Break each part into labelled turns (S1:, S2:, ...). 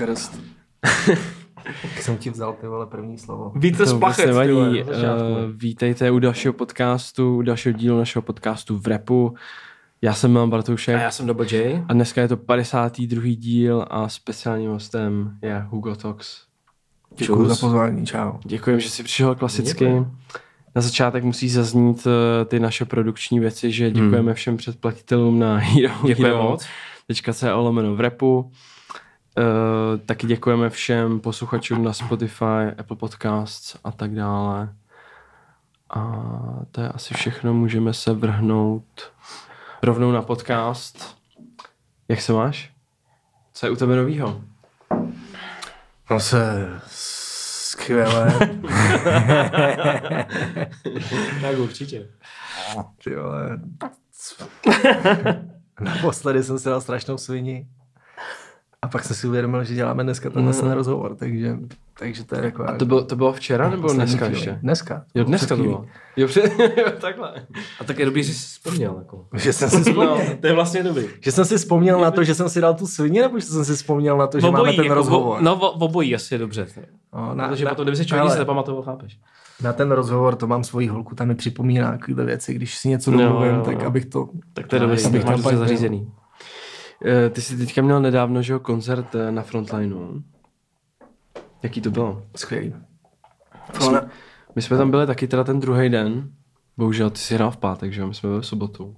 S1: Chrst. jsem ti vzal, ty vole, první slovo.
S2: Vítr z
S3: To
S2: vole.
S3: Uh, vítejte u dalšího podcastu, u dalšího dílu našeho podcastu v repu. Já jsem Milan Bartoušek
S2: A já jsem Double J.
S3: a dneska je to 52. díl a speciálním hostem je Hugo Tox.
S1: Děkuji za pozvání, čau.
S3: Děkuji, že jsi přišel klasicky.
S2: Děkuji.
S3: Na začátek musí zaznít uh, ty naše produkční věci, že děkujeme všem předplatitelům na Hero
S2: Děkujeme moc.
S3: .co lomeno v repu. Uh, taky děkujeme všem posluchačům na Spotify, Apple Podcasts a tak dále. A to je asi všechno. Můžeme se vrhnout rovnou na podcast. Jak se máš? Co je u tebe novýho?
S1: No se skvěle.
S2: Tak určitě.
S1: Ty vole. Naposledy jsem si dal strašnou svini. A pak jsem si uvědomil, že děláme dneska tenhle ten rozhovor, takže, takže to je jako...
S3: A to bylo, to bylo včera nebo
S1: poslední
S3: dneska
S1: chvíli.
S3: ještě?
S1: Dneska.
S3: Jo, dneska to bylo. Jo, před, jo, takhle.
S2: A tak je dobrý, že jsi si vzpomněl. Jako.
S1: Že jsem si vzpomněl.
S2: No, to je vlastně dobrý.
S1: Že jsem si vzpomněl na to, že jsem si dal tu svini, nebo že jsem si vzpomněl na to, že máme ten
S2: jako,
S1: rozhovor?
S2: No, v obojí asi je dobře.
S1: No, na,
S2: Protože
S1: na,
S2: potom, kdyby se člověk nic nepamatoval, chápeš?
S1: na ten rozhovor to mám svoji holku, tam mi připomíná takovéhle věci, když si něco
S3: Jo,
S1: domluvím,
S3: jo,
S1: tak
S3: jo.
S1: abych to...
S2: Tak to je dobrý,
S1: abych
S2: to zařízený.
S3: Eh, Ty jsi teďka měl nedávno, že jo, koncert eh, na Frontlineu. Jaký to bylo?
S1: Skvělý.
S3: jsme, my jsme tam byli taky teda ten druhý den. Bohužel, ty jsi hrál v pátek, že jo? My jsme byli v sobotu.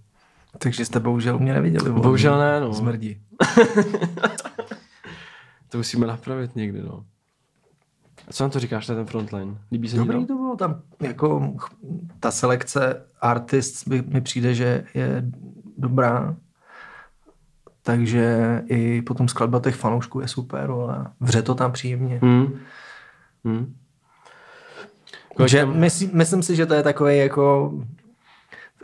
S1: Takže jste bohužel mě neviděli. vole.
S3: Bohužel ne, no.
S1: Smrdí.
S3: To musíme napravit někdy, no. A co na to říkáš, na ten Frontline? Líbí se
S1: Dobrý
S3: to?
S1: bylo tam, jako ta selekce artist mi přijde, že je dobrá. Takže i potom skladba těch fanoušků je super, ale vře to tam příjemně.
S3: Hmm. Hmm.
S1: že myslím, myslím si, že to je takový jako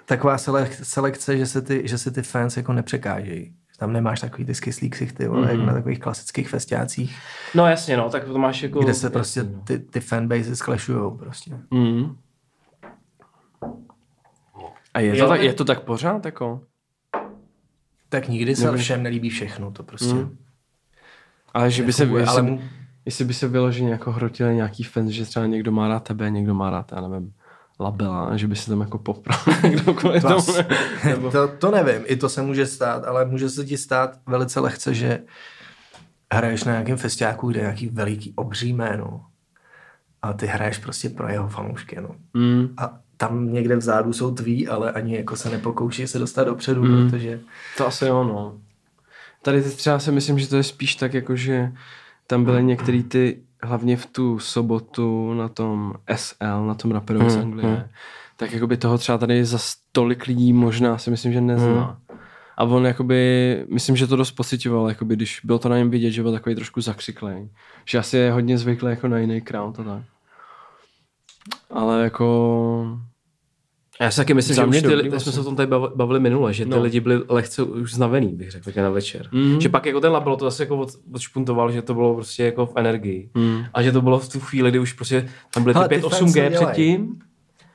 S1: taková selek- selekce, že se ty, že se ty fans jako nepřekážejí. Tam nemáš takový ty skyslý ksichty, vole,
S3: Mhm.
S1: jak na takových klasických festiácích,
S2: No jasně, no, tak to máš jako...
S1: kde se prostě
S2: jasně, no.
S1: ty, ty fanbase sklešujou prostě.
S3: Hmm. A je to,
S2: Jo,
S3: tak,
S2: tak-
S3: je to tak pořád, jako?
S1: Tak nikdy se
S3: Nebo-
S1: všem nelíbí všechno, to prostě.
S3: Hmm. Ale že by se,
S1: nefunguje,
S3: jestli,
S1: ale
S3: jestli by se vyloženě jako hrotili nějaký fans, že třeba někdo má rád tebe, někdo má rád, já nevím, labela, že by se tam jako popral někdo kvůli
S1: To,
S3: tomu.
S1: asi, to, to nevím, i to se může stát, ale může se ti stát velice lehce, že hraješ na nějakém festiáku, kde je nějaký veliký obří jméno a ty hraješ prostě pro jeho fanoušky, no.
S3: Mm,
S1: A tam někde vzadu jsou tví, ale ani jako se nepokouší se dostat dopředu,
S3: Mm.
S1: protože
S3: to asi jo, no. Tady třeba si myslím, že to je spíš tak, jako že tam byly některý ty, hlavně v tu sobotu na tom SL, na tom raperu z
S2: Hmm,
S3: Anglie,
S2: hmm.
S3: tak jakoby toho třeba tady za tolik lidí možná si myslím, že nezná. A on jakoby, myslím, že to dost pocitoval, jakoby, když bylo to na něm vidět, že byl takový trošku zakřiklej. Že asi je hodně zvyklý jako na jiný crowd a tak. Ale jako...
S2: Já si taky myslím,
S3: Za
S2: že už ty,
S3: dobrý
S2: teď jsme
S3: vlastně.
S2: se o tom tady bav- bavili minule, že ty
S3: No.
S2: lidi byli lehce už znavený, bych řekl, také na večer.
S3: Mhm.
S2: Že pak jako ten label to zase jako od, odšpuntoval, že to bylo prostě jako v energii.
S3: Mm.
S2: A že to bylo v tu chvíli, kdy už prostě tam byly
S1: Hele,
S2: ty
S1: ty
S2: 5
S1: fans
S2: 8G
S1: to dělají.
S2: předtím.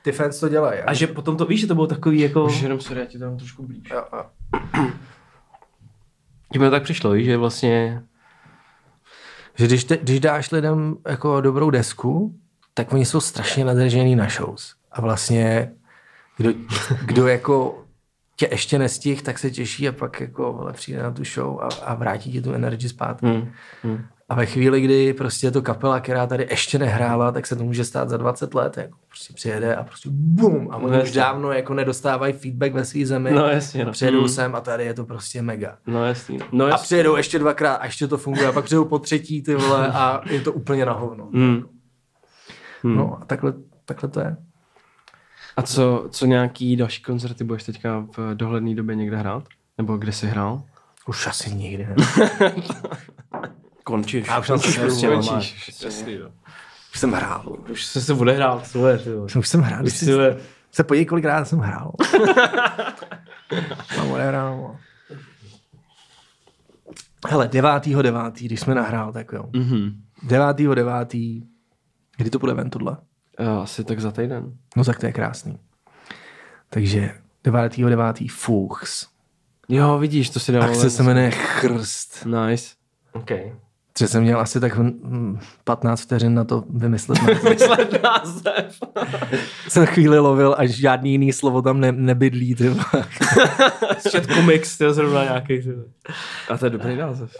S1: ty fans to dělají.
S2: A že potom to, víš, že to bylo takový jako...
S3: Už jenom sorry, já ti dám trošku blíž.
S1: Jo, jo.
S2: Že mi to tak přišlo, víš, že vlastně...
S1: že když, te, když dáš lidem jako dobrou desku, tak oni jsou strašně nadržený na shows. A vlastně kdo, kdo jako tě ještě nestih, tak se těší a pak jako vole, přijde na tu show a, a vrátí ti tu energii zpátky.
S2: Hmm. Hmm.
S1: A ve chvíli, kdy prostě je to kapela, která tady ještě nehrála, tak se to může stát za 20 let. Jako prostě přijede a prostě bum a oni
S2: No
S1: už
S2: jasně.
S1: dávno jako nedostávají feedback ve své zemi.
S2: No jasně, no.
S1: Přijedou
S3: Mm.
S1: sem a tady je to prostě mega.
S2: No jasný. no. No
S1: A přijedou ještě dvakrát a ještě to funguje. A pak přijedou po třetí ty vole a je to úplně na hovno.
S2: Hmm. Hmm.
S1: No a takhle, takhle to je.
S3: A co, co nějaký další koncerty budeš teďka v dohledné době někde hrát? Nebo kde jsi hrál?
S1: Už asi nikdy.
S2: Končíš.
S1: Já už jsem
S2: Končíš
S1: se
S2: prostě,
S1: končíš.
S3: Jasný, jo.
S1: Už jsem hrál.
S2: Už jsi se odehrál, je, ty vole.
S1: Už jsem hrál.
S2: Už
S1: Už
S2: si,
S1: si
S2: vole,
S1: se podívej, kolikrát jsem hrál. Mám odehrál. Hele, 9.9., když jsme nahrál, tak jo.
S3: Mhm.
S1: 9.9., kdy to bude ven tohle?
S3: Eh, Asi tak za týden.
S1: No tak to je krásný. Takže 9.9. Fuchs.
S3: Jo, vidíš, to si dával.
S1: Akce se jmenuje Chrst.
S3: Nice.
S2: OK.
S1: Že jsem měl asi tak hm, 15 vteřin na to vymyslet.
S3: Myslet název.
S1: jsem chvíli lovil, až žádný jiný slovo tam ne, nebydlí.
S2: Chat comics, to je zrovna nějaký. ty.
S3: A to je dobrý název.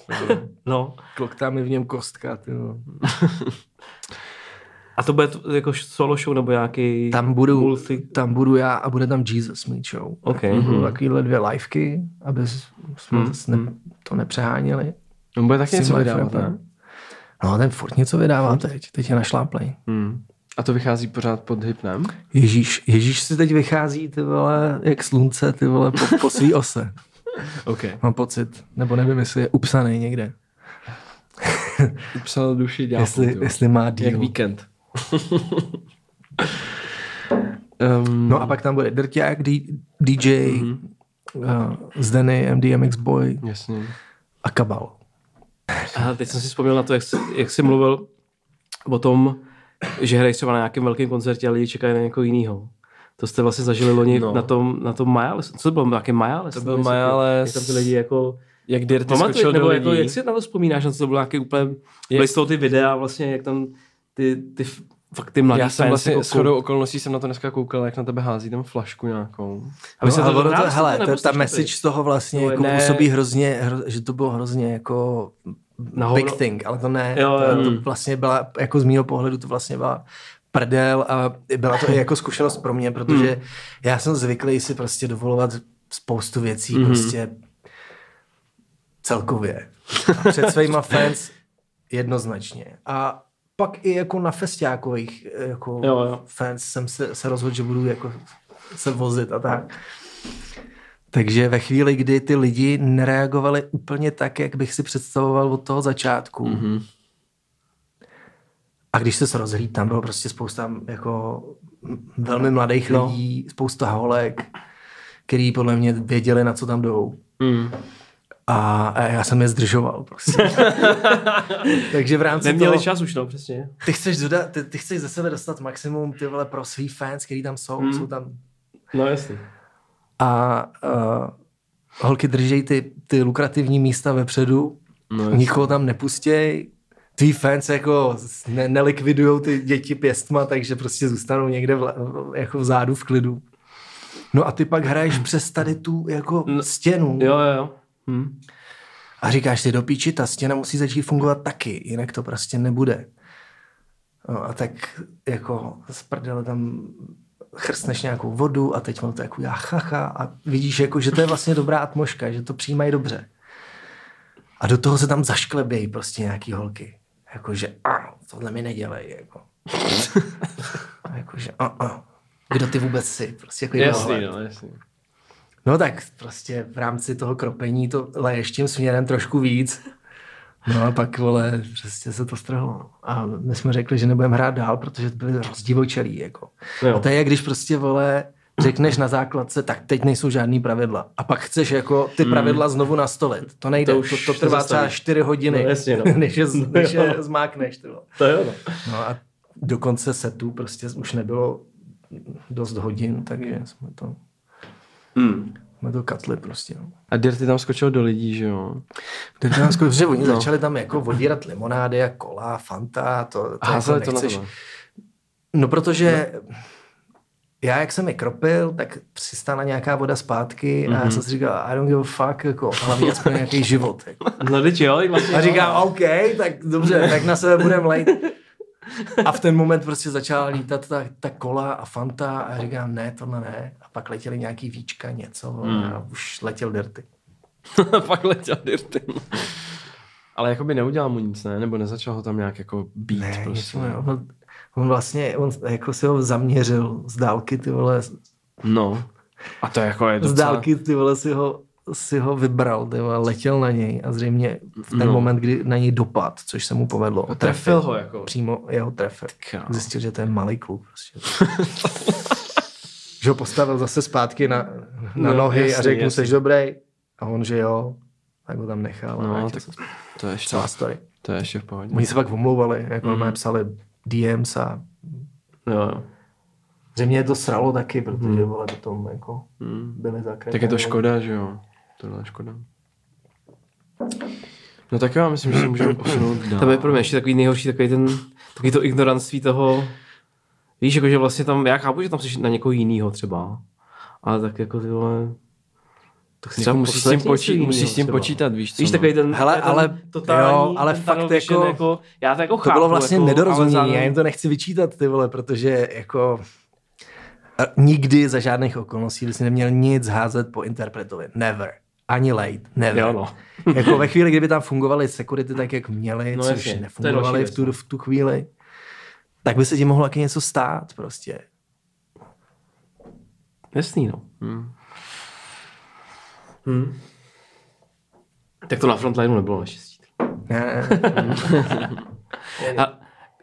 S2: No.
S1: Kloktá mi v něm kostka. Ty.
S2: A to bude jako solo show nebo nějaký
S1: Tam budu,
S2: multi...
S1: tam budu já a bude tam Jesus mít show.
S2: OK.
S1: Budou takovýhle dvě liveky, aby jsme
S2: Mhm.
S1: zase ne, to nepřeháněli.
S3: On bude taky něco vydávat, ne?
S1: No, ten furt něco vydává teď. Teď je našláplej.
S3: Hmm. A to vychází pořád pod hypnem?
S1: Ježíš, Ježíš si teď vychází, ty vole, jak slunce, ty vole, po, po svý ose.
S3: OK.
S1: Mám pocit. Nebo nevím, jestli je upsaný někde.
S3: Psal duši ďáblu.
S1: jestli, jestli má
S3: Jak
S1: díl.
S3: víkend. um,
S1: No a pak tam bude Drťák, D- DJ, mm-hmm. uh, Zdeny, MDMX Boy
S3: Jasně.
S1: a Kabal.
S2: A teď jsem si vzpomněl na to, jak jsi, jak jsi mluvil o tom, že hraješ třeba na nějakém velkém koncertě a lidi čekají na někoho jiného. To jste vlastně zažili loni
S3: No.
S2: na tom, na tom Majales. Co to bylo? Nějaký Majales?
S3: To byl Majales.
S2: Jak tam ty lidi jako...
S3: Jak Dirty skočil
S2: nebo
S3: do
S2: jako,
S3: lidí.
S2: jak si na to vzpomínáš, na to, to bylo nějaký úplně... Byly z toho ty videa vlastně, jak tam ty, ty fakt ty mladí
S3: Já jsem vlastně
S2: jako
S3: s chodou okolností jsem na to dneska koukal, jak na tebe hází tam flašku nějakou.
S2: Aby se
S1: no,
S2: to
S1: ale ono
S2: dá,
S1: to,
S2: se
S1: hele,
S2: to
S1: to, ta message z toho vlastně
S2: No,
S1: jako
S2: ne.
S1: působí hrozně, hro, že to bylo hrozně jako
S2: Na
S1: big
S2: hovno.
S1: thing, ale to ne.
S2: Jo, jo.
S1: to, to vlastně byla, jako z mýho pohledu, to vlastně byla prdel a byla to i jako zkušenost pro mě, protože já jsem zvyklý si prostě dovolovat spoustu věcí
S2: Mhm.
S1: prostě celkově. A před svýma fans jednoznačně. A pak i jako na festiákových jako
S2: Jo, jo.
S1: fans jsem se, se rozhodl, že budu jako se vozit a tak. Takže ve chvíli, kdy ty lidi nereagovali úplně tak, jak bych si představoval od toho začátku, mm-hmm. a když se rozhlíd, tam bylo prostě spousta jako velmi mladých no. lidí, spousta holek, který podle mě věděli, na co tam jdou.
S3: Mm.
S1: A, a já jsem je zdržoval prostě. Takže v rámci
S2: Neměli
S1: toho,
S2: čas už, no, přesně.
S1: ty chceš, dodat, ty, ty chceš ze sebe dostat maximum ty vole pro svý fans, který tam jsou,
S2: Hmm.
S1: jsou tam
S2: No, jasně.
S1: a uh, holky držej ty, ty lukrativní místa vepředu,
S3: No,
S1: no, nikoho tam nepustěj, tvý fans jako ne, nelikvidujou ty děti pěstma, takže prostě zůstanou někde v, jako vzadu v klidu. No a ty pak hraješ přes tady tu jako stěnu
S2: Jo, jo, jo. Hm.
S1: a říkáš si do píči, ta stěna musí začít fungovat taky, jinak to prostě nebude. No a tak jako z prdele tam chrstneš nějakou vodu a teď ono to jako já chacha a vidíš, jako, že to je vlastně dobrá atmoška, že to přijímají dobře. A do toho se tam zašklebějí prostě nějaký holky. Jakože, a, tohle mi nedělej. Jako. Jakože, a, a. Kdo ty vůbec jsi? Prostě jako
S3: Jasný, no, jasný.
S1: No tak prostě v rámci toho kropení to leješ tím směrem trošku víc. No a pak, vole, prostě se to strhlo. A my jsme řekli, že nebudeme hrát dál, protože to byly rozdivočelí, jako.
S2: Jo.
S1: A to je, když prostě, vole, řekneš na základce, tak teď nejsou žádný pravidla. A pak chceš jako ty pravidla znovu nastolit. To nejde,
S2: To
S1: to,
S2: už
S1: to, trvá třeba čtyři hodiny,
S2: No, jasně, no.
S1: než, je, než je zmákneš. Ty vole.
S2: To jo, no.
S1: No a do konce setu prostě už nebylo dost hodin, takže jsme to,
S2: Hm.
S1: jsme to katli prostě. No.
S3: A Dirty tam skočil do lidí, že jo?
S1: Takže nám skoro, že oni začali tam jako vodírat limonády a kola, fanta, to, to
S3: A
S1: jako
S3: to na
S1: nechceš.
S3: tebe.
S1: No protože já, jak jsem je kropil, tak přistála nějaká voda zpátky a já jsem si říkal, I don't give a fuck, jako, hlavně aspoň nějaký život. Jako.
S2: No, teď jo, vlastně
S1: A říkám, OK, tak dobře, tak na sebe budeme lejt. A v ten moment prostě začala lítat ta, ta kola a fanta a říkám, ne, tohle ne. Pak letěly nějaký víčka, něco mm. a už letěl dirty.
S3: Pak letěl Dirty. Ale jako by neudělal mu nic, ne? Nebo nezačal ho tam nějak jako být
S1: Ne,
S3: prostě.
S1: něco. On, on vlastně, on jako si ho zaměřil z dálky, ty vole,
S3: No. A to jako je
S1: z
S3: docela...
S1: dálky ty vole si ho, si ho vybral, ty vole, letěl na něj a zřejmě v ten
S3: No.
S1: moment, kdy na něj dopad, což se mu povedlo.
S3: Trefil ho jako.
S1: Přímo jeho trefil. Zjistil, že to je malý kluk. Prostě. že ho postavil zase zpátky na, na
S3: No,
S1: nohy
S3: jasný,
S1: a řekl mu, jsi dobrý. A on, že jo. Tak ho tam nechal. a
S3: No, tak
S1: se
S3: to je ještě,
S1: celá story.
S3: to je ještě v pohodě.
S1: Oni se pak omlouvali, jako mm. psali DMs a
S2: Jo, jo.
S1: Zřejmě je to sralo taky, protože vole potom jako
S3: Mm.
S1: byli zakrytí.
S3: Tak je to škoda, že jo? Tohle je škoda. No tak jo, myslím, že se můžeme posunout dál.
S2: Tam je pro mě ještě takový nejhorší, takový ten, takový to ignoranství toho, víš, jako že vlastně tam, já chápu, že tam jsi na někoho jinýho třeba, ale tak jako ty vole, tak si
S3: Třeba
S2: jako
S3: musíš s tím,
S2: jinýho
S3: musíš s tím počítat, víš co?
S2: Víš,
S3: no.
S2: takový ten,
S1: Hele,
S2: ten
S1: ale-
S2: totální,
S1: jo, ale
S2: ten
S1: fakt jako-
S2: jako, já to jako
S1: To
S2: chápu,
S1: bylo vlastně
S2: jako,
S1: nedorozumění,
S2: zároveň-
S1: já jim to nechci vyčítat, ty vole, protože jako a nikdy za žádných okolností si neměl nic házet po interpretovi. Never. Ani late. Never.
S2: Jo, no.
S1: jako ve chvíli, kdyby tam fungovaly security tak, jak měly,
S2: No
S1: což nefungovaly v tu,
S2: věc,
S1: v tu chvíli, tak by se ti mohlo taky něco stát prostě.
S2: Jasný, no.
S3: Hmm.
S2: Hmm. Tak to na frontlineu nebylo naštěstí.
S1: Ne,
S2: A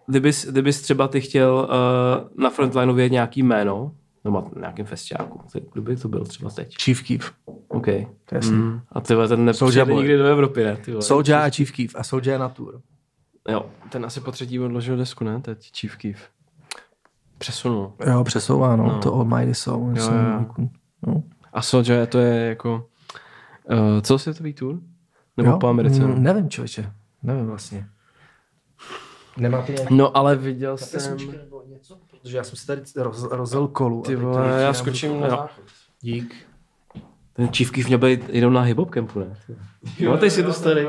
S2: kdybys, kdybys třeba ty chtěl uh, na frontlineu vědět nějaký jméno, nebo na nějakém festiáku, kdo by to byl třeba teď?
S1: Chief Keef.
S2: OK.
S1: To je jasný.
S2: Mm. A ty ten nepřijde nikdy do Evropy, ne?
S1: Soulja a Chief Keef. A Soulja na tour.
S2: Jo.
S3: Ten asi po třetí odložil desku, ne? Teď Chief Keef. Přesunul.
S1: Jo, přesouvá, no.
S3: No.
S1: To Almighty Soul.
S3: Jo,
S1: jsem-
S3: jo.
S1: No.
S3: A Soulja to je jako uh, celosvětový tour? Nebo
S1: Jo?
S3: po Americe?
S1: Mm, nevím, člověče. Nevím vlastně. Nemáte nějaký
S3: No ale viděl jsem...
S1: nebo něco? Protože já jsem si tady roz, rozil kolu. a
S3: Ty vole, já skočím na-
S1: Dík.
S2: Ten Chief Keef měl být jenom na hip-hop campu, ne? Jo, ty jsi to starý.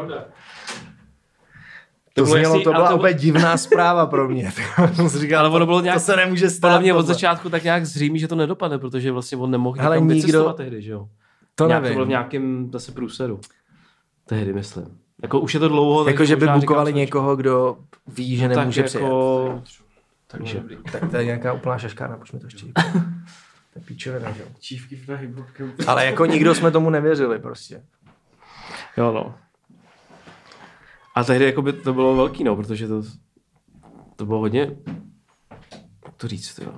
S1: To,
S2: bylo
S1: znělo,
S2: jasný,
S1: to byla
S2: to-
S1: úplně divná zpráva pro mě. jsem si říkal,
S2: Ale ono bylo nějak,
S1: to se nemůže stát.
S2: podle mě od začátku tak nějak zřejmý, že to nedopadne, protože vlastně on nemohl
S1: Ale
S2: nikam
S1: nikdo-
S2: vycestovat tehdy, že jo?
S1: To
S2: nějak, to
S1: nevím.
S2: bylo v nějakém zase průseru. Tehdy, myslím. Jako už je to dlouho.
S1: Jako, že by bukovali někoho, kdo ví, že
S2: tak
S1: nemůže přijet.
S2: jako... Takže.
S1: Tak to je nějaká úplná šaškárna, proč mi to ještě. To je píčovina, že jo.
S3: Na hip
S1: Ale jako nikdo jsme tomu nevěřili prostě.
S2: Jo, no. A tehdy jako by to bylo velký, no, protože to, to bylo hodně, jak to říct, jo.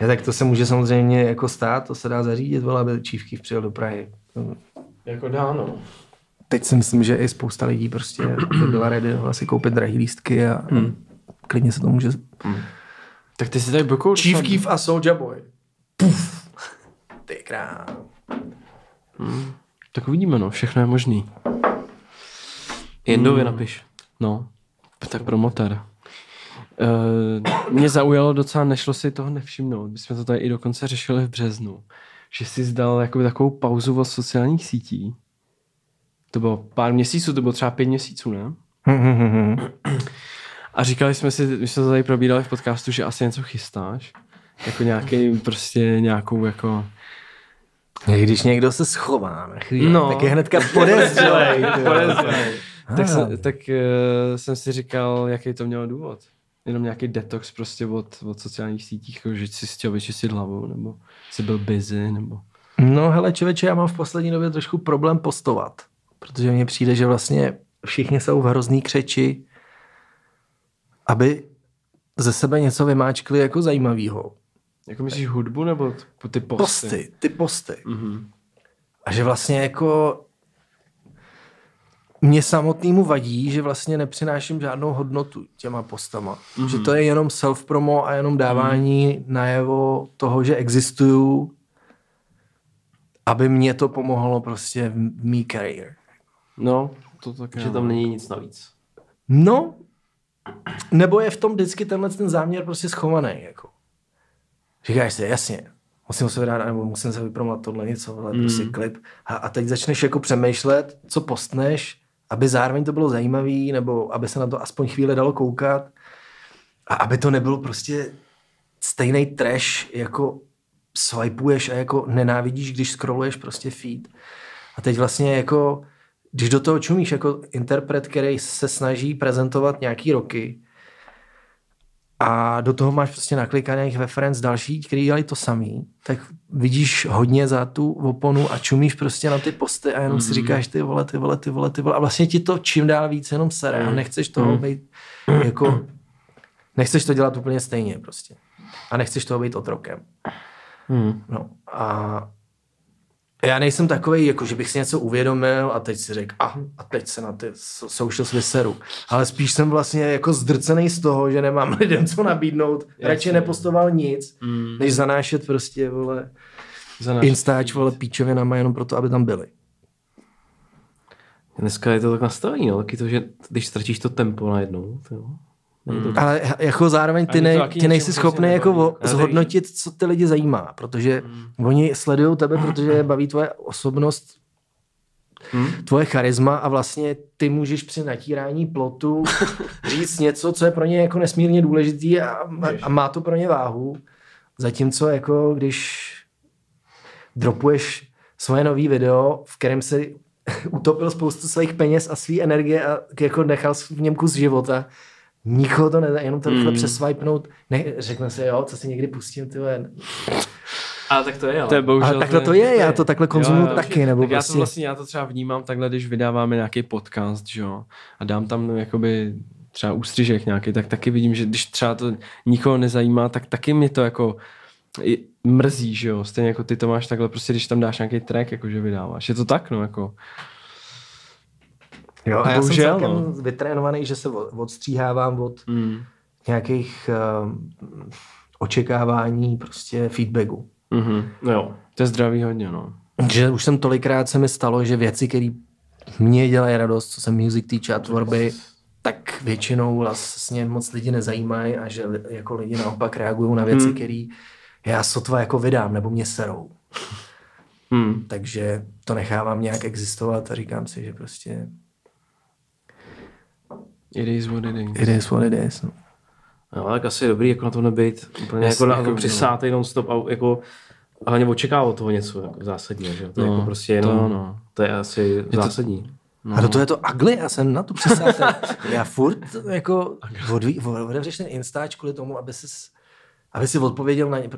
S1: Ja, tak to se může samozřejmě jako stát, to se dá zařídit, vole, aby Keef přijel do Prahy.
S3: Jako dá, no.
S1: Teď si myslím, že i spousta lidí prostě by byla ready asi koupit drahý lístky a hmm. klidně se to může...
S3: Tak ty si tady bukou...
S1: Chief Keef a Soulja Boy. Puf. Ty král.
S3: Tak uvidíme, no. Všechno je možný.
S2: Jendovi napiš.
S3: No, tak promoter. Uh, mě zaujalo docela, nešlo si toho nevšimnout. My jsme to tady i dokonce řešili v březnu. Že jsi zdal jakoby takovou pauzu od sociálních sítí. To bylo pár měsíců, to bylo třeba pět měsíců, ne? A říkali jsme si, my jsme to tady probírali v podcastu, že asi něco chystáš. Jako nějaký, prostě nějakou jako...
S1: Když někdo se schová na chvíli,
S3: No.
S1: tak je hnedka podezřelej. ty
S3: Tak,
S1: Ah.
S3: jsem, tak uh, jsem si říkal, jaký to mělo důvod. Jenom nějaký detox prostě od, od sociálních sítích, jako, že jsi chtěl vyčistit hlavu, nebo jsi byl busy, nebo...
S1: No hele, člověče, já mám v poslední době trošku problém postovat, protože mně přijde, že vlastně všichni jsou v hrozný křeči, aby ze sebe něco vymáčkli jako zajímavého.
S3: Jako myslíš hudbu, nebo ty posty?
S1: Posty, ty posty.
S3: Mhm.
S1: A že vlastně jako mě samotnému vadí, že vlastně nepřináším žádnou hodnotu těma postama. Mm-hmm. Že to je jenom self-promo a jenom dávání mm. najevo toho, že existuju, aby mě to pomohlo prostě v mý career.
S3: No, to tak
S2: Že tam není nic navíc.
S1: No, nebo je v tom vždycky tenhle ten záměr prostě schovaný. Jako. Říkáš si, jasně, musím se vydat, nebo musím se vypromovat tohle něco, ale mm. prostě klip. A, a teď začneš jako přemýšlet, co postneš, aby zároveň to bylo zajímavý, nebo aby se na to aspoň chvíli dalo koukat. A aby to nebylo prostě stejný trash, jako swipeuješ a jako nenávidíš, když scrolluješ prostě feed. A teď vlastně jako, když do toho čumíš jako interpret, který se snaží prezentovat nějaký roky a do toho máš prostě naklikaných reference další, který dělají to samý, tak vidíš hodně za tu oponu a čumíš prostě na ty posty a jenom mm. si říkáš ty vole, ty vole, ty vole, ty vole a vlastně ti to čím dál víc jenom sere a nechceš toho být jako nechceš to dělat úplně stejně prostě. A nechceš toho být otrokem.
S2: Hmm.
S1: No a já nejsem takový, jako že bych si něco uvědomil a teď si řekl, a, a teď se na ty so- socials vyseru. Ale spíš jsem vlastně jako zdrcený z toho, že nemám lidem co nabídnout. Radši nepostoval nic, mm. než zanášet prostě, vole,
S3: Za náš...
S1: Instač, vole, píčovinama jenom proto, aby tam byli.
S2: Dneska je to tak nastavení, no, taky to, že když ztratíš to tempo najednou, to jo. To
S1: Ale jako zároveň ty, ne, ty nejsi schopný
S3: hrozně
S1: jako zhodnotit, co ty lidi zajímá, protože oni sledují tebe, protože je baví tvoje osobnost, tvoje charisma a vlastně ty můžeš při natírání plotu říct něco, co je pro ně jako nesmírně důležitý a, a má to pro ně váhu. Zatímco jako když dropuješ svoje nový video, v kterém se utopil spoustu svých peněz a své energie a jako nechal v něm kus života, nikoho to nedá, jenom to rychle mm. přeswipenout, ne, řekne si, jo, co si někdy pustím, ty vole.
S2: Ale tak to je, ale.
S3: To je bohužel...
S1: Ale takhle to je, já to takhle konzumuju taky, nebo
S3: tak já to
S1: prostě-
S3: vlastně, já to třeba vnímám takhle, když vydáváme nějaký podcast, že jo, a dám tam no, jakoby třeba ústřižek nějaký, tak taky vidím, že když třeba to nikoho nezajímá, tak taky mě to jako mrzí, že jo, stejně jako ty to máš takhle, prostě když tam dáš nějaký track, jakože vydáváš, je to tak, no, jako,
S1: Jo, a já jsem
S3: Bohužel,
S1: celkem
S3: no.
S1: vytrénovaný, že se od- odstříhávám od
S3: mm,
S1: nějakých um, očekávání prostě feedbacku.
S3: mm-hmm.
S2: No jo.
S3: to je zdravý hodně, no.
S1: Že už jsem tolikrát se mi stalo, že věci, které mě dělají radost, co se music týče a tvorby, tak většinou vlastně moc lidi nezajímají a že jako lidi naopak reagují na věci,
S3: Hmm.
S1: které já sotva jako vydám nebo mě serou.
S3: Hmm.
S1: Takže to nechávám nějak existovat a říkám si, že prostě
S3: It is what it is.
S1: it is what it is. No.
S2: No, tak asi je dobrý jako na to nebejt úplně
S3: Jasně,
S2: jako na
S3: jako
S2: to
S3: no.
S2: přisátej non-stop a jako a hlavně očekává od toho něco jako zásadního, že? jo? To je
S3: No,
S2: jako prostě jenom,
S3: to
S2: to,
S3: ano.
S2: to je asi
S3: to-
S2: zásadní.
S1: No. A do toho je to ugly, já jsem na to přisátý. já furt jako odví, otevřeš ten Instač kvůli tomu, aby si, aby si odpověděl na ně,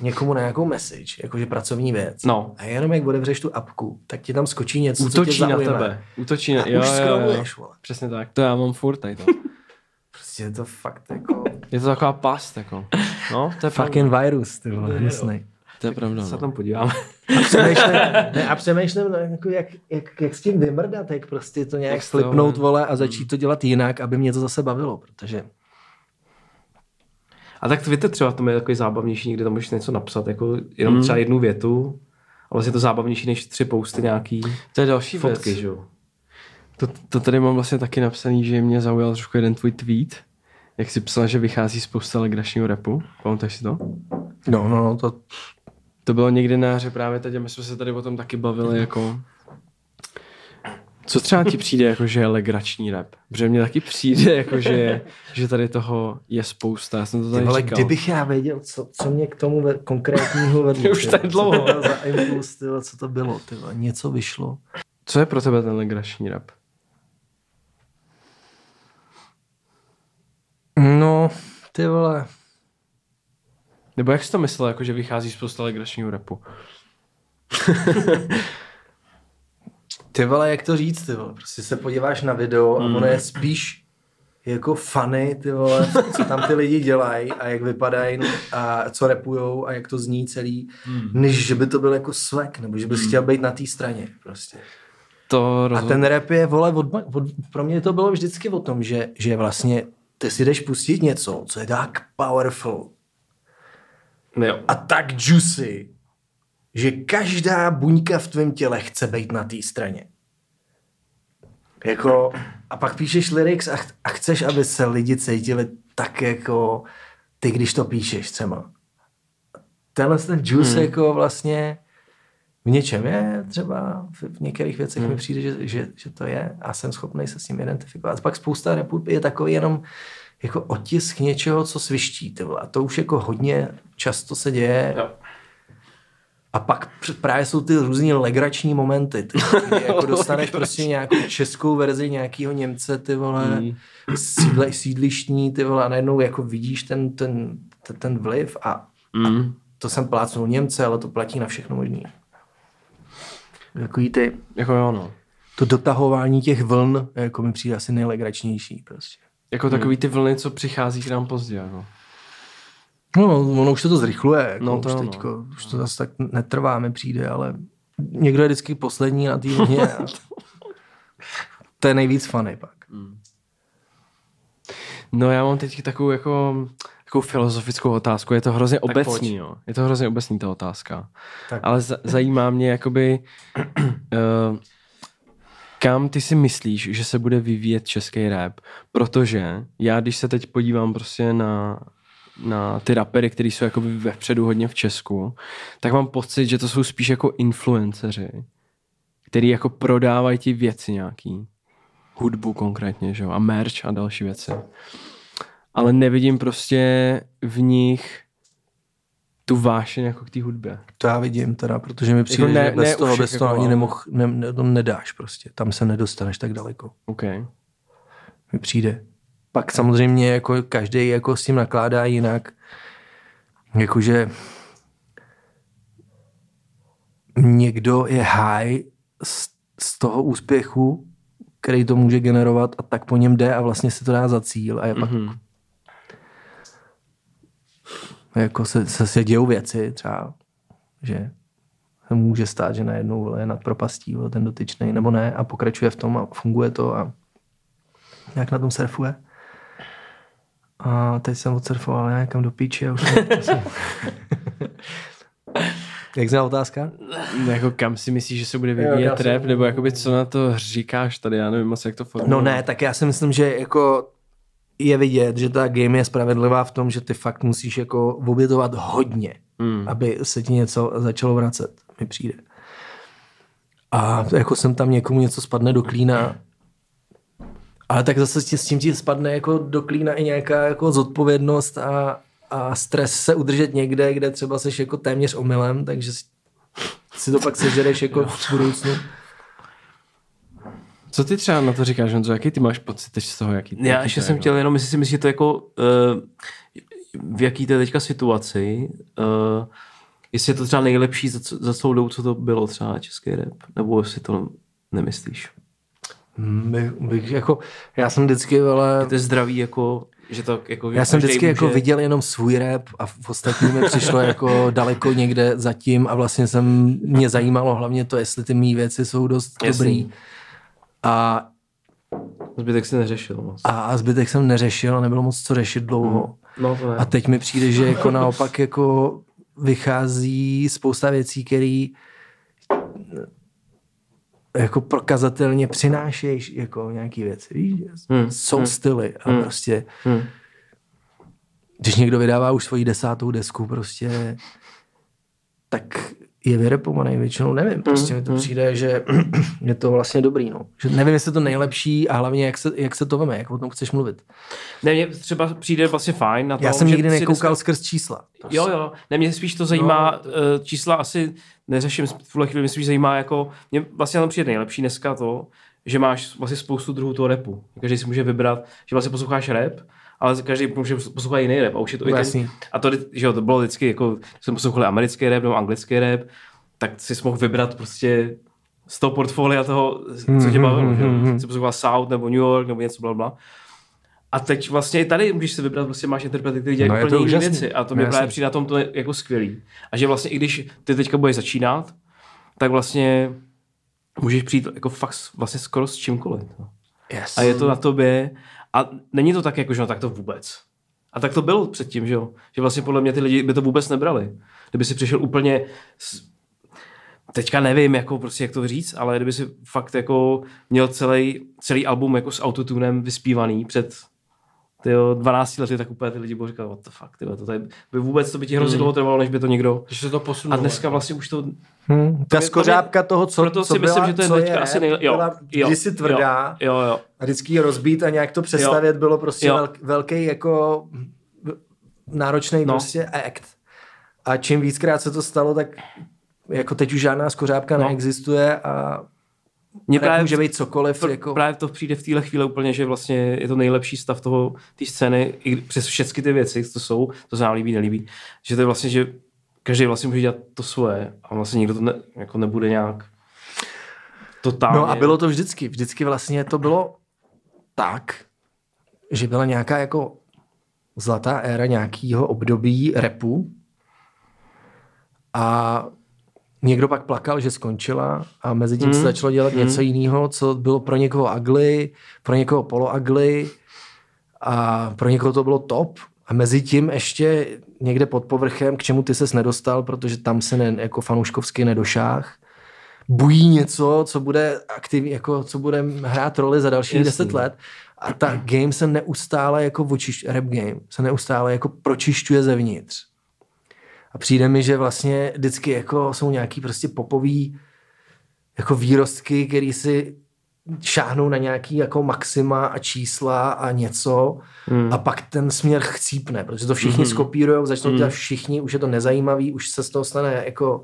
S1: někomu na nějakou message, jakože pracovní věc.
S2: No.
S1: A jenom jak otevřeš tu apku, tak ti tam skočí něco, co tě
S3: Útočí na tebe. Útočí na...
S1: A
S3: Jo,
S1: už
S3: jo, jo,
S1: vole.
S3: Přesně tak. To já mám furt tady to.
S1: Prostě je to fakt jako
S3: Je to taková past, jako. No, to je pravda.
S1: fucking virus, ty vole, hnusnej.
S3: To je pravda,
S2: Se
S3: no.
S2: tam podíváme.
S1: Přemýšlím, ne, a přemýšlím, no, jako jak, jak, jak, s tím vymrdat, jak prostě to nějak
S3: Jak
S1: flipnout,
S3: ne?
S1: vole, a začít to dělat jinak, aby mě to zase bavilo, protože
S2: A tak Twitter třeba v tom je takový zábavnější, někdy tam můžeš něco napsat, jako jenom třeba jednu větu, ale vlastně je to zábavnější než tři posty nějaký
S3: To je další
S2: fotky,
S3: věc.
S2: že jo.
S3: To, to tady mám vlastně taky napsaný, že mě zaujal trošku jeden tvůj tweet, jak jsi psal, že vychází spousta legračního repu. Pamatuješ si to?
S1: no, no, no, to
S3: To bylo někdy na hře právě teď a my jsme se tady o tom taky bavili, jako... Co třeba ti přijde, jako že je legrační rap? Protože mně taky přijde, jako že, že tady toho je spousta. Já jsem to tady
S1: Ale
S3: říkal.
S1: kdybych já věděl, co, co mě k tomu ve, konkrétního vedlo.
S3: Už
S1: vole,
S3: dlouho.
S1: Co za impuls, ty vole, co to bylo, ty vole, něco vyšlo.
S3: Co je pro tebe ten legrační rap?
S1: No, ty vole,
S3: Nebo jak jsi to myslel, jako že vychází spousta legračního rapu?
S1: ty vole, jak to říct, ty vole, prostě se podíváš na video a ono je spíš jako funny, ty vole, co tam ty lidi dělají a jak vypadají a co repujou a jak to zní celý, než že by to byl jako swag, nebo že bys chtěl být na té straně, prostě.
S3: To
S1: A
S3: rozhodně.
S1: ten rap je, vole, od, od, pro mě to bylo vždycky o tom, že, že vlastně ty si jdeš pustit něco, co je tak powerful
S2: No jo.
S1: a tak juicy, že každá buňka v tvém těle chce být na té straně. Jako, a pak píšeš lyrics a, ch- a chceš, aby se lidi cítili tak jako ty, když to píšeš třeba. Tenhle ten juice hmm. jako vlastně v něčem je třeba, v, některých věcech hmm. mi přijde, že, že, že, to je a jsem schopný se s tím identifikovat. Pak spousta rapů je takový jenom jako otisk něčeho, co sviští. Ty vole. A to už jako hodně často se děje.
S2: Jo.
S1: A pak pr- právě jsou ty různý legrační momenty, ty, kdy jako dostaneš prostě nějakou českou verzi nějakého Němce, ty vole,
S3: Mm.
S1: sídle, sídlištní, ty vole, a najednou jako vidíš ten, ten, ten, ten vliv a
S3: Mm.
S1: to jsem plácnul Němce, ale to platí na všechno možný. Takový ty,
S3: Jako jo, no.
S1: to dotahování těch vln, jako mi přijde asi nejlegračnější prostě.
S3: Jako takový ty vlny, co přichází k nám pozdě, jako.
S1: No, ono už se to zrychluje, jako
S3: No,
S1: no,
S3: to
S1: už, teďko, už to zase tak netrvá, mi přijde, ale někdo je vždycky poslední na té vlně a to je nejvíc funny pak.
S3: No já mám teď takovou jako takovou filozofickou otázku. Je to hrozně
S1: pojď.
S3: obecný, jo. Je to hrozně obecný ta otázka.
S1: Tak.
S3: Ale za- zajímá mě jakoby uh, kam ty si myslíš, že se bude vyvíjet český rap? Protože já, když se teď podívám prostě na, na ty rapery, který jsou jako vepředu hodně v Česku, tak mám pocit, že to jsou spíš jako influenceři, který jako prodávají ti věci nějaký. Hudbu konkrétně, že jo, a merch a další věci. Ale nevidím prostě v nich tu vášeň jako k té hudbě.
S1: To já vidím teda, protože mi přijde,
S3: Jako ne-
S1: že bez
S3: ne
S1: toho, bez toho
S3: jako,
S1: ani nemoh, ne, ne, to nedáš prostě. Tam se nedostaneš tak daleko.
S3: OK.
S1: Mi přijde. Pak samozřejmě jako každý jako s tím nakládá jinak. Jakože někdo je high z, z toho úspěchu, který to může generovat a tak po něm jde a vlastně si to dá za cíl a je pak
S3: Mhm.
S1: jako se, se, se dějou věci třeba, že se může stát, že najednou je nad propastí ten dotyčný, nebo ne a pokračuje v tom a funguje to a nějak na tom surfuje. A teď jsem odsurfoval nějakam do píči a už jsem... Jak zná otázka?
S3: Jako kam si myslíš, že se bude vyvíjet
S1: jsem-
S3: rap, nebo jakoby co na to říkáš tady, já nevím moc, jak to formulovat.
S1: No ne, tak já si myslím, že jako je vidět, že ta game je spravedlivá v tom, že ty fakt musíš jako obětovat hodně,
S3: Hmm.
S1: aby se ti něco začalo vracet, mi přijde. A jako jsem tam někomu něco spadne do klína, ale tak zase s tím- s tím ti spadne jako do klína i nějaká jako zodpovědnost a, a stres se udržet někde, kde třeba seš jako téměř omylem, takže si, si to pak sežereš jako v budoucnu.
S3: Co ty třeba na to říkáš, Honzo, jaký ty máš pocit teď z toho, jaký
S2: Já
S3: jaký
S2: ještě
S3: to je,
S2: jsem
S3: no?
S2: chtěl jenom, jestli si myslíte to jako, uh, v jaký to je teďka situaci, uh, jestli je to třeba nejlepší za, za celou dobu, co to bylo třeba český rap, nebo jestli to nemyslíš.
S1: Hmm, Bych, bych jako, já jsem vždycky, ale
S2: To je zdravý, jako, že to jako...
S1: já jsem vždycky jako
S2: může-
S1: viděl jenom svůj rap a v ostatní mi přišlo jako daleko někde zatím a vlastně jsem, mě zajímalo hlavně to, jestli ty mý věci jsou dost
S2: Jasný.
S1: dobrý. A,
S2: Zbytek si neřešil moc.
S1: a, a zbytek jsem neřešil, nebylo moc co řešit dlouho.
S2: No to ne.
S1: A teď mi přijde, že jako naopak jako vychází spousta věcí, které jako prokazatelně přinášejí jako nějaký věci, víš?
S2: Hmm,
S1: Jsou
S2: hmm,
S1: styly a
S2: hmm.
S1: prostě
S2: Hmm.
S1: když někdo vydává už svoji desátou desku prostě, tak je vyrepovaný většinou, nevím, prostě mi to přijde, že je to vlastně dobrý, no. Že nevím, jestli je to nejlepší a hlavně, jak se, jak se to veme, jak o tom chceš mluvit.
S2: Ne, mně třeba přijde vlastně fajn na to,
S1: Já jsem nikdy nekoukal
S2: dneska-
S1: skrz čísla.
S2: Jo, jo, ne, mě spíš to zajímá,
S1: No,
S2: no, to... čísla asi neřeším v tuhle chvíli, mě spíš zajímá jako, mě vlastně tam přijde nejlepší dneska to, že máš vlastně spoustu druhů toho repu. Každý si může vybrat, že vlastně posloucháš rap, ale každý může poslouchat jiný rap a už je to i
S1: Jasný.
S2: ten, a to, že jo, to bylo vždycky, jako jsem poslouchal americký rap nebo anglický rap, tak si mohl vybrat prostě z toho portfolia toho, co tě bavilo, že jo. Jsi poslouchal South nebo New York nebo něco bla bla. A teď vlastně i tady můžeš si vybrat, prostě máš interprety, který dělají
S1: No,
S2: úplně jiné věci. A to
S1: No,
S2: mě
S1: jasně.
S2: právě přijde na tom to jako skvělý. A že vlastně i když ty teďka budeš začínat, tak vlastně můžeš přijít jako fakt vlastně skoro s čímkoliv. No.
S1: Yes.
S2: A je to na tobě. A není to tak jako, že no tak to vůbec. A tak to bylo předtím, že jo? Že vlastně podle mě ty lidi by to vůbec nebrali. Kdyby si přišel úplně s... Teďka nevím, jako prostě jak to říct, ale kdyby si fakt jako měl celý, celý album jako s autotunem vyspívaný před tyjo, 12 lety, tak úplně ty lidi budou říkat, what the fuck, tyjo, to tady, by vůbec to by ti hrozně dlouho trvalo, než by to někdo...
S3: Když se to posunulo.
S2: A dneska vlastně už to...
S1: Hmm, ta
S2: mě-
S1: skořápka toho, co,
S2: proto
S1: co
S2: si myslím,
S1: byla,
S2: že to je teďka asi nejle- jo,
S1: byla
S2: jo,
S1: kdysi tvrdá
S2: Jo, jo.
S1: a vždycky ji rozbít a nějak to přestavět bylo prostě
S2: Jo.
S1: velk, velký jako náročný
S2: No.
S1: no. prostě act. A čím víckrát se to stalo, tak jako teď už žádná skořápka
S2: no.
S1: neexistuje a
S2: Mně
S1: rap může být cokoliv.
S2: Pr-
S1: jako,
S2: Právě to přijde v téhle chvíli úplně, že vlastně je to nejlepší stav toho, té scény, i přes všechny ty věci, co jsou, to se nám líbí, nelíbí, že to je vlastně, že každý vlastně může dělat to svoje a vlastně nikdo to ne, jako nebude nějak totálně.
S1: No a bylo to vždycky. Vždycky vlastně to bylo tak, že byla nějaká jako zlatá éra nějakého období repu a někdo pak plakal, že skončila a mezi tím mm. se začalo dělat mm. něco jiného, co bylo pro někoho ugly, pro někoho polo ugly a pro někoho to bylo top a mezi tím ještě někde pod povrchem, k čemu ty ses nedostal, protože tam se ne, jako fanouškovsky nedošáh, bují něco, co bude aktivní, jako co bude hrát roli za dalších
S2: Jasný.
S1: deset let. A ta game se neustále jako očiš, rap game se neustále jako pročišťuje zevnitř. A přijde mi, že vlastně vždycky jako jsou nějaký prostě popový jako výrostky, který si šáhnou na nějaký jako maxima a čísla a něco hmm. a pak ten směr chcípne, protože to všichni hmm. skopírujou, začnou hmm. dělat všichni, už je to nezajímavý, už se z toho stane jako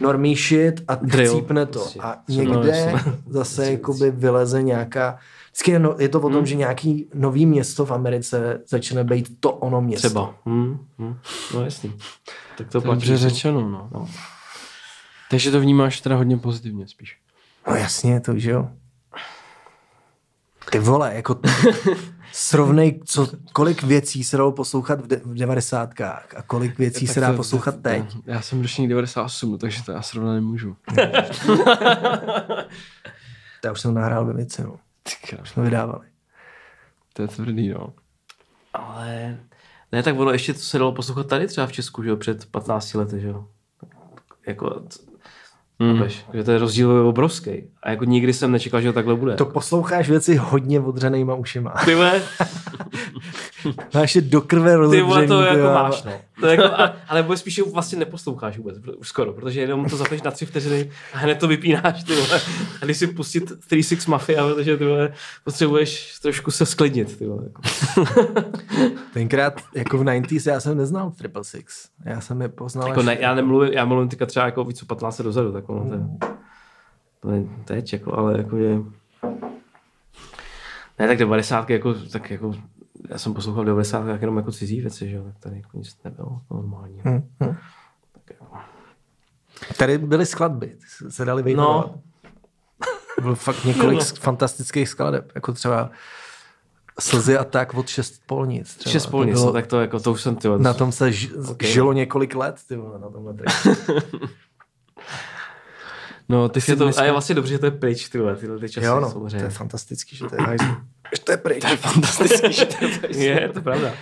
S1: normý shit a
S2: Drill,
S1: chcípne to.
S2: prostě.
S1: A
S2: No,
S1: někde
S2: jasně.
S1: zase jakoby vyleze nějaká Vždycky je, no, je to o tom,
S2: Hmm.
S1: že nějaký nový město v Americe začne být to ono město.
S2: Třeba. Hmm, hmm. No jasný. Tak to
S3: To je
S2: platí.
S3: dobře řečeno, no.
S2: No.
S3: Takže to vnímáš teda hodně pozitivně spíš.
S1: No jasně, to že jo. Ty vole, jako srovnej, co, kolik věcí se dalo poslouchat v, de, v devadesátkách a kolik věcí se
S3: Tak
S1: dá
S3: to-
S1: poslouchat
S3: to-
S1: teď.
S3: Já jsem ročník 98, takže to já srovnat nemůžu.
S1: Já už jsem nahrál ve věci, no. Už jsme vydávali.
S3: to je tvrdý, no.
S2: Ale ne, tak ono ještě to se dalo poslouchat tady třeba v Česku, že jo, před 15 lety, že jo. Jako, mm. že to je rozdíl obrovský. A jako nikdy jsem nečekal, že to takhle bude.
S1: To posloucháš věci hodně odřenýma ušima.
S2: Ty vole,
S1: Máš je do krve
S2: ty
S1: rozebřený.
S2: vole to
S1: ty
S2: jako máš, no. To jako, a, ale bude spíš vlastně neposloucháš vůbec, už skoro, protože jenom to zapneš na tři vteřiny a hned to vypínáš, ty vole. A když si pustit 36 Mafia, protože ty vole, potřebuješ trošku se sklidnit, ty vole. Jako.
S1: Tenkrát, jako v 90s, já jsem neznal Triple Six. Já jsem je poznal
S2: Jako ne, já nemluvím, já mluvím teďka třeba jako víc o 15 let dozadu, tak ono to je, to je teď, jako, ale jako je, ne, tak 90 jako, tak jako, já jsem poslouchal 90 tak jenom jako cizí věci, že jo, tak tady jako nic nebylo normální.
S1: Hm, hm.
S2: Tak jako.
S1: Tady byly skladby, se- dali vyjmenovat.
S2: No,
S1: Bylo fakt několik
S2: No.
S1: fantastických skladeb, jako třeba Slzy a tak od šest polnic. Třeba.
S2: šest
S1: To
S2: polnic,
S1: bylo-
S2: no, tak to jako, to už jsem, ty
S1: Na tom se ž-
S2: Ok.
S1: žilo několik let, ty vole, na tomhle.
S3: No, ty jsi
S2: to,
S3: dneska...
S2: a je vlastně dobře, že to je pryč, ty vole, tyhle ty časy,
S1: Jo, no, to je fantastický, že to je hajzl. Že to je pryč.
S3: To je fantastický, že to je
S2: je, to pravda.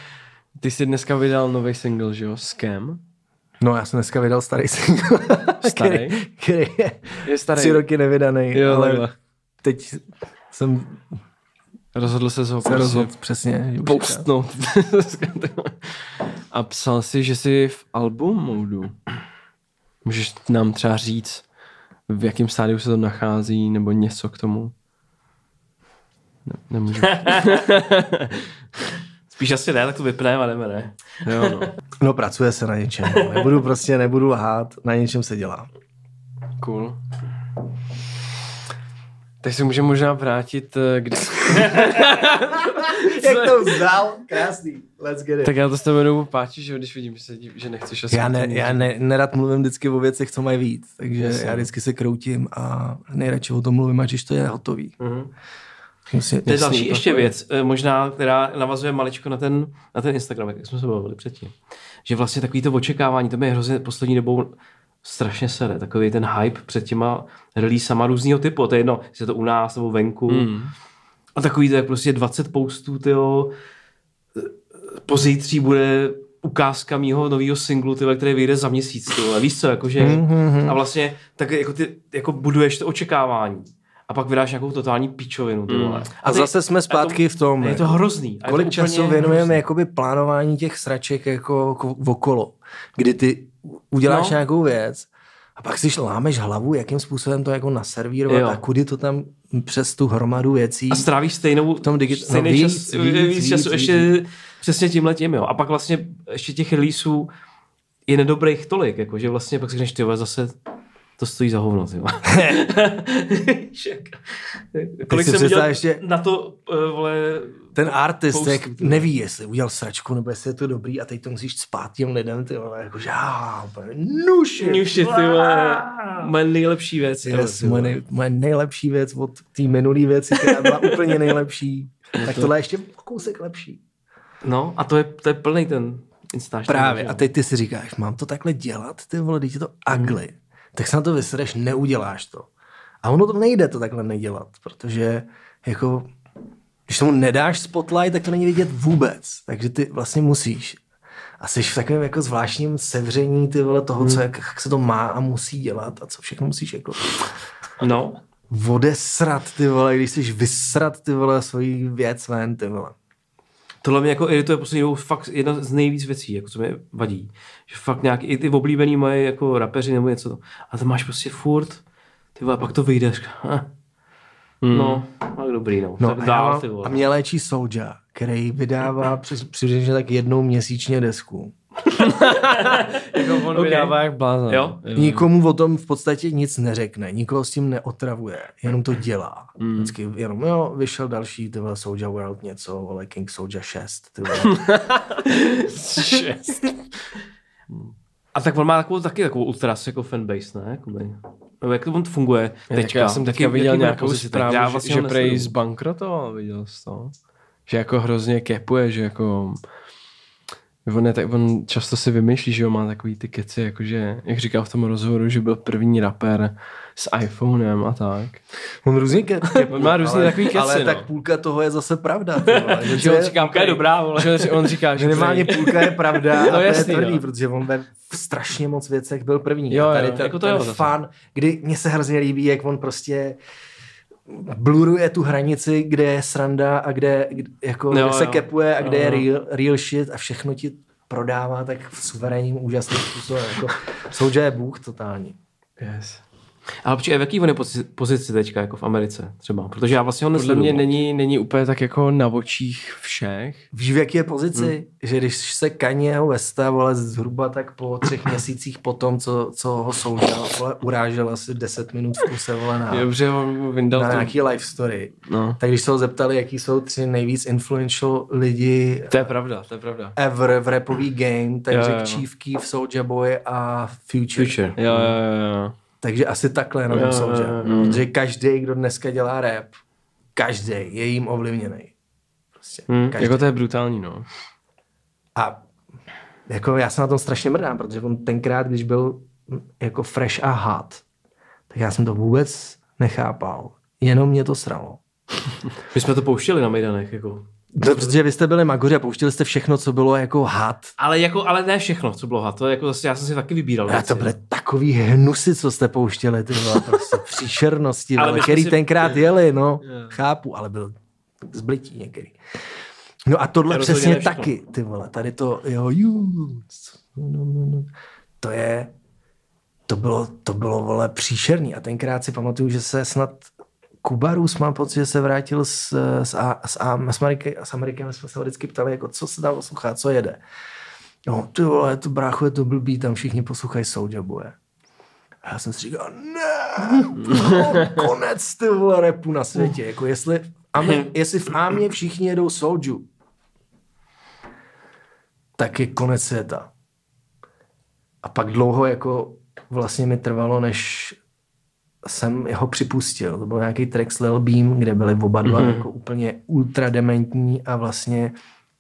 S3: Ty jsi dneska vydal nový single, že jo? Scam.
S1: No, já jsem dneska vydal starý single,
S3: Starý?
S1: který, který je
S3: Je starý.
S1: tři roky nevydaný,
S3: Jo,
S1: ale
S3: takhle.
S1: teď jsem
S3: Rozhodl se ho prostě
S1: rozhodl přesně.
S3: postnout. A psal si, že jsi v album modu. Můžeš nám třeba říct, v jakém stádiu se to nachází, nebo něco k tomu? Ne, nemůžu.
S2: Spíš asi ne, tak to vypneme a jdeme, ne?
S3: Jo, no.
S1: No, pracuje se na něčem. no. Nebudu prostě, nebudu lhát, na něčem se dělá.
S3: Cool. Tak se můžeme možná vrátit, eh, kdy...
S1: Jak to vzdal? Krásný. Let's get it.
S3: tak já to s tebe dobu páči, že když vidím, že, se, že nechceš asi...
S1: Já, ne, já ne, nerad mluvím vždycky o věcech, co mají víc, takže
S3: Jasně.
S1: já vždycky se kroutím a nejradši o tom mluvím, ať už to je hotový.
S2: Mhm.
S1: Musím,
S2: To je další
S1: jasný,
S2: ještě
S1: to-
S2: věc, eh, možná, která navazuje maličko na ten, na ten Instagram, jak jsme se bavili předtím. Že vlastně takový to očekávání, to mě hrozně poslední dobou strašně sere. Takový ten hype před těma releaseama různého typu. To je jedno, jestli je to u nás nebo venku.
S3: Mm.
S2: A takový to, jak prostě 20 postů, tyjo, pozítří bude ukázka mýho nového singlu, tyhle, který vyjde za měsíc. Tyhle. Víš co, jakože,
S1: Mhm.
S2: a vlastně tak jako ty jako buduješ to očekávání. A pak vydáš nějakou totální píčovinu. Ty vole.
S1: A
S2: ty-
S1: zase jsme
S2: a
S1: zpátky v tom.
S2: a Je to hrozný. A je
S1: Kolik
S2: to
S1: času věnujeme
S2: hrozný.
S1: jakoby plánování těch sraček jako ko- okolo, kdy ty uděláš
S2: No.
S1: nějakou věc a pak si lámeš hlavu, jakým způsobem to jako naservírovat
S2: Jo.
S1: a kudy to tam přes tu hromadu věcí.
S2: A strávíš stejnou,
S1: V tom digit-
S2: stejný
S1: no víc,
S2: čas,
S1: víc,
S2: víc,
S1: víc,
S2: času
S1: víc,
S2: ještě přesně tímhle tím, jo. A pak vlastně ještě těch releaseů je nedobrých tolik, jako, že vlastně pak si řekneš, ty zase to stojí za hovno, ty Kolik jsem
S1: představ ještě-
S2: na to, uh, vole,
S1: Ten artist
S2: Postu,
S1: jak neví, jestli udělal sračku, nebo jestli je to dobrý a teď to musíš spát těm lidem, ty vole, jako že já, úplně nuši.
S2: Nuši, ty vole, moje nejlepší věc.
S1: Yes, moje, nej, moje nejlepší věc od té minulé věci, která byla úplně nejlepší. tak tohle je ještě kousek lepší.
S2: No, a to je, to je plný ten Instač.
S1: Právě. A teď ty si říkáš, mám to takhle dělat, ty vole, teď je to ugly. Tak se na to vysereš, neuděláš to. A ono to nejde to takhle nedělat, protože jako, když tomu nedáš spotlight, tak to není vidět vůbec. Takže ty vlastně musíš. A jsi v takovém jako zvláštním sevření ty vole toho, co, jak, jak se to má a musí dělat a co všechno musíš jako
S2: No,
S1: odesrat ty vole, když jsi vysrat ty vole svoji věc ven ty vole.
S2: tohle mě jako irituje poslední dobou fakt jedna z nejvíc věcí, jako co mi vadí. Že fakt nějak i ty oblíbený moje jako rapeři nebo něco to. A to máš prostě furt, ty vole, pak to vyjde. říká, "Hm, No, tak dobrý, no.
S1: No
S2: tak
S1: a,
S2: dál,
S1: mám,
S2: ty vole.
S1: a mě léčí Soulja, který vydává při- přibližně tak jednou měsíčně desku.
S3: Jako on
S2: Ok.
S3: vydává jak blázen.
S2: Jo?
S1: Nikomu o tom v podstatě nic neřekne, nikoho s tím neotravuje, jenom to dělá. Mm. Vždycky jenom, jo, vyšel další, ty vole, Soulja World něco, ale King Soulja 6, ty vole.
S3: Šest.
S2: A tak on má takovou, taky takovou ultras jako fanbase, ne? Jakoby. Nebo jak to on funguje teďka?
S3: Já jsem
S2: Jaký-
S3: viděl nějakou
S2: teď?
S3: zprávu,
S2: Já
S3: že,
S2: vlastně
S3: že prej zbankrotoval, viděl jsi to? Že jako hrozně kepuje, že jako... On, je, tak, on často si vymýšlí, že jo, má takový ty keci, jakože, jak říkal v tom rozhovoru, že byl první rapper s iPhonem a tak.
S1: On různě ke,
S3: On má různý takový keci,
S1: Ale
S3: no.
S1: tak půlka toho je zase pravda. ty vole, že
S3: Že
S1: to
S3: on říká,
S2: Půlka je dobrá, vole.
S3: Že on říká, že
S1: Minimálně
S3: prej-
S1: půlka je pravda
S3: No
S1: a to
S3: jasný,
S1: je tvrdý,
S3: no.
S1: protože on ve strašně moc věcech byl první.
S3: Jo,
S1: a tady
S3: jo,
S1: ten,
S2: jako to
S1: ten
S2: jo
S1: fan, kdy mně se hrozně líbí, jak on prostě bluruje tu hranici, kde je sranda a kde, kde, jako,
S2: Jo,
S1: kde se
S2: jo.
S1: kepuje a kde je
S2: Jo.
S1: real, real shit a všechno ti prodává tak v suverénním, úžasným způsobem. Jako, Soulja je bůh totální.
S3: Yes.
S2: Ale počkej, v jaký on je pozici, pozici teďka, jako v Americe třeba? Protože já vlastně ho
S3: Podle mě není, není úplně tak jako na očích všech.
S1: Víš, v jaké je pozici? Hmm. Že když se Kanyeho Westa, vole, zhruba tak po třech měsících po tom, co, co ho Soulja, vole, urážel asi 10 minut v kuse, vole, na,
S3: Dobře, on vyndal
S1: na nějaký life story.
S3: No.
S1: Tak když se ho zeptali, jaký jsou tři nejvíc influential lidi
S3: To je pravda, to je pravda.
S1: ever v rapový game, tak řekl. Chief Keef, Soulja Boy a Future.
S2: Future.
S3: Jo, jo, jo, jo.
S1: Takže asi takhle tom
S2: jo,
S1: Soulja.
S2: jo, jo.
S1: Protože každý, kdo dneska dělá rap, každý je jim ovlivněný. Prostě.
S2: Hmm.
S1: Každý.
S3: Jako to je brutální, no.
S1: A jako já se na tom strašně mrdám, protože on tenkrát, když byl jako fresh a hot, tak já jsem to vůbec nechápal. Jenom mě to sralo.
S2: My jsme to pouštěli na Mejdanech, jako.
S1: No, protože vy jste byli magoři a pouštěli jste všechno, co bylo jako hot.
S2: Ale, jako, ale ne všechno, co bylo. To je jako zase, já jsem si taky vybíral.
S1: A to byly takový hnusy, co jste pouštěli, ty vole, prostě příšernosti,
S2: Ale
S1: vole, který
S2: si-
S1: tenkrát jeli, no,
S3: Jo.
S1: chápu, ale byl zblití některý. No a tohle
S2: Rozhodně
S1: přesně taky, ty vole, tady to, jo, jú, no, no, no. to je, to bylo, to bylo, vole, příšerný a tenkrát si pamatuju, že se snad Kubarus, mám pocit, že se vrátil z, z, A- z, A- z, Ameriky, z Ameriky, my jsme se vždycky ptali, jako, co se tam poslouchá, co jede. No, ty vole, to brácho, je to blbý, tam všichni poslouchají Soulja Boye. A já jsem si říkal, ne, konec ty vole repu na světě. Jako jestli, Ami, jestli v Amě všichni jedou Soulju, tak je konec světa. A pak dlouho jako vlastně mi trvalo, než jsem ho připustil. To byl nějaký track s Lil Beam, kde byli oba dva mm-hmm. jako úplně ultra dementní a vlastně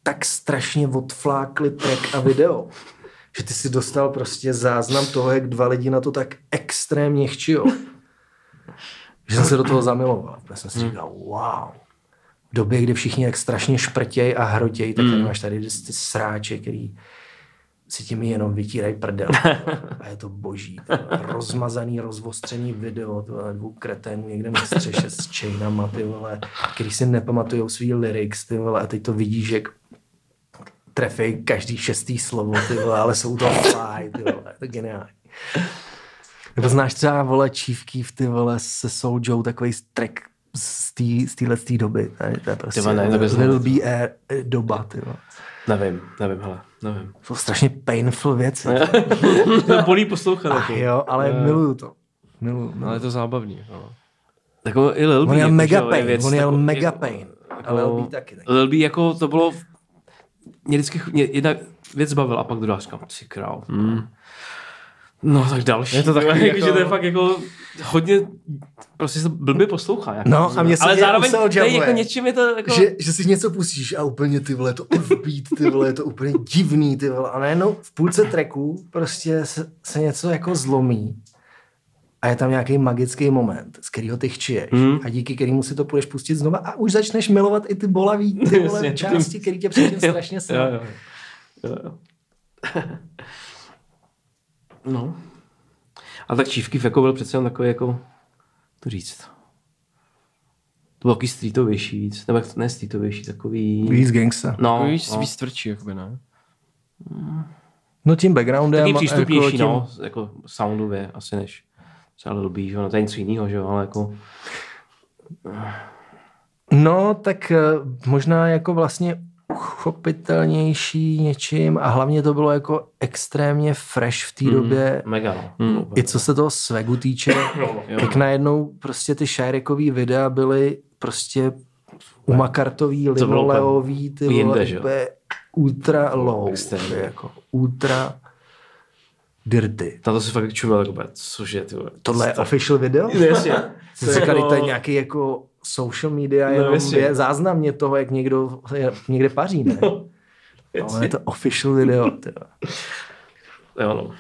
S1: tak strašně odflákli track a video, že ty si dostal prostě záznam toho, jak dva lidi na to tak extrémně chčijou. Že jsem se do toho zamiloval. Já jsem si říkal, wow. V době, kdy všichni jak strašně šprtěj a hrotěj, tak tady máš tady ty sráče, který si tím jenom vytírají prdel. A je to boží. To rozmazaný, rozvostřený video, to dvou kreténů někde na střeše s chainama, ty vole, který si nepamatujou svý lyrics, ty vole, a teď to vidíš, jak trefej každý šestý slovo, ty vole, ale jsou to fly, ty vole, to je geniální. Nebo znáš třeba, vole, Chief Keef, ty vole, se Soulja, takový track z té z téhle doby. Ne? To je prostě
S2: Ty vole, ne,
S1: Lil. B. eh, doba, ty vole.
S2: Nevím, nevím, hele, nevím.
S1: To jsou strašně painful věci.
S2: to bolí poslouchat.
S1: Ach
S2: jako.
S1: jo, ale miluju to. Miluju.
S3: Ale je to zábavný. No.
S2: Jako i Lil B.
S1: On jel
S2: jako,
S1: mega pain,
S2: věc
S1: on jel mega
S2: jako-
S1: pain. A Lil B taky. taky.
S2: Lil B jako to bylo, mě vždycky mě jedna věc bavila a pak druhá říkám, ty král. No tak další.
S3: Je to takový
S2: jako, že to je fakt jako hodně, prostě se blbě poslouchá. Jako,
S1: No, a mě se
S2: ale zároveň tady jako něčím je to jako...
S1: Že, že si něco pustíš a úplně ty vole, to offbeat, ty vole, je to úplně divný, ty vole. A najednou v půlce tracku prostě se, se něco jako zlomí a je tam nějaký magický moment, z kterého ty chčiješ
S2: Mhm.
S1: a díky kterému si to půjdeš pustit znova a už začneš milovat i ty bolavý ty vole části, které tě předtím
S2: Jo,
S1: strašně
S2: jo,
S1: srali.
S2: jo. Jo, jo. No. A tak Čívky Feko byl přece jen takový jako, to říct. To byl takový streetovější víc, nebo ne streetovější, takový...
S1: Víc gangsta.
S2: No,
S3: Víc,
S2: no.
S3: víc tvrdší, jakoby, ne?
S1: No tím backgroundem.
S2: Taky
S1: jako
S2: přístupnější,
S1: tím,
S2: no, jako soundově, asi než třeba Lil B, že no to je něco jiného, že jo, ale jako...
S1: No, tak eh, možná jako vlastně uchopitelnější něčím a hlavně to bylo jako extrémně fresh v té
S2: Mm.
S1: době.
S2: Mega.
S1: Mm. I co se toho swagu týče, tak najednou prostě ty Shirekový videa byly prostě umakartový, linoleový, ty vole, ultra low,
S2: Extrémně.
S1: jako ultra dirty.
S2: Na to si fakt čumel, jako, bude, cože, ty vole.
S1: Tohle je official video?
S2: Jasně.
S1: Jsi říkali, to je nějaký jako social media,
S2: No,
S1: jenom
S2: jasně.
S1: je záznam mě toho, jak někdo je- někde paří, ne? Ale je to official video. Teda.
S2: Jo, no.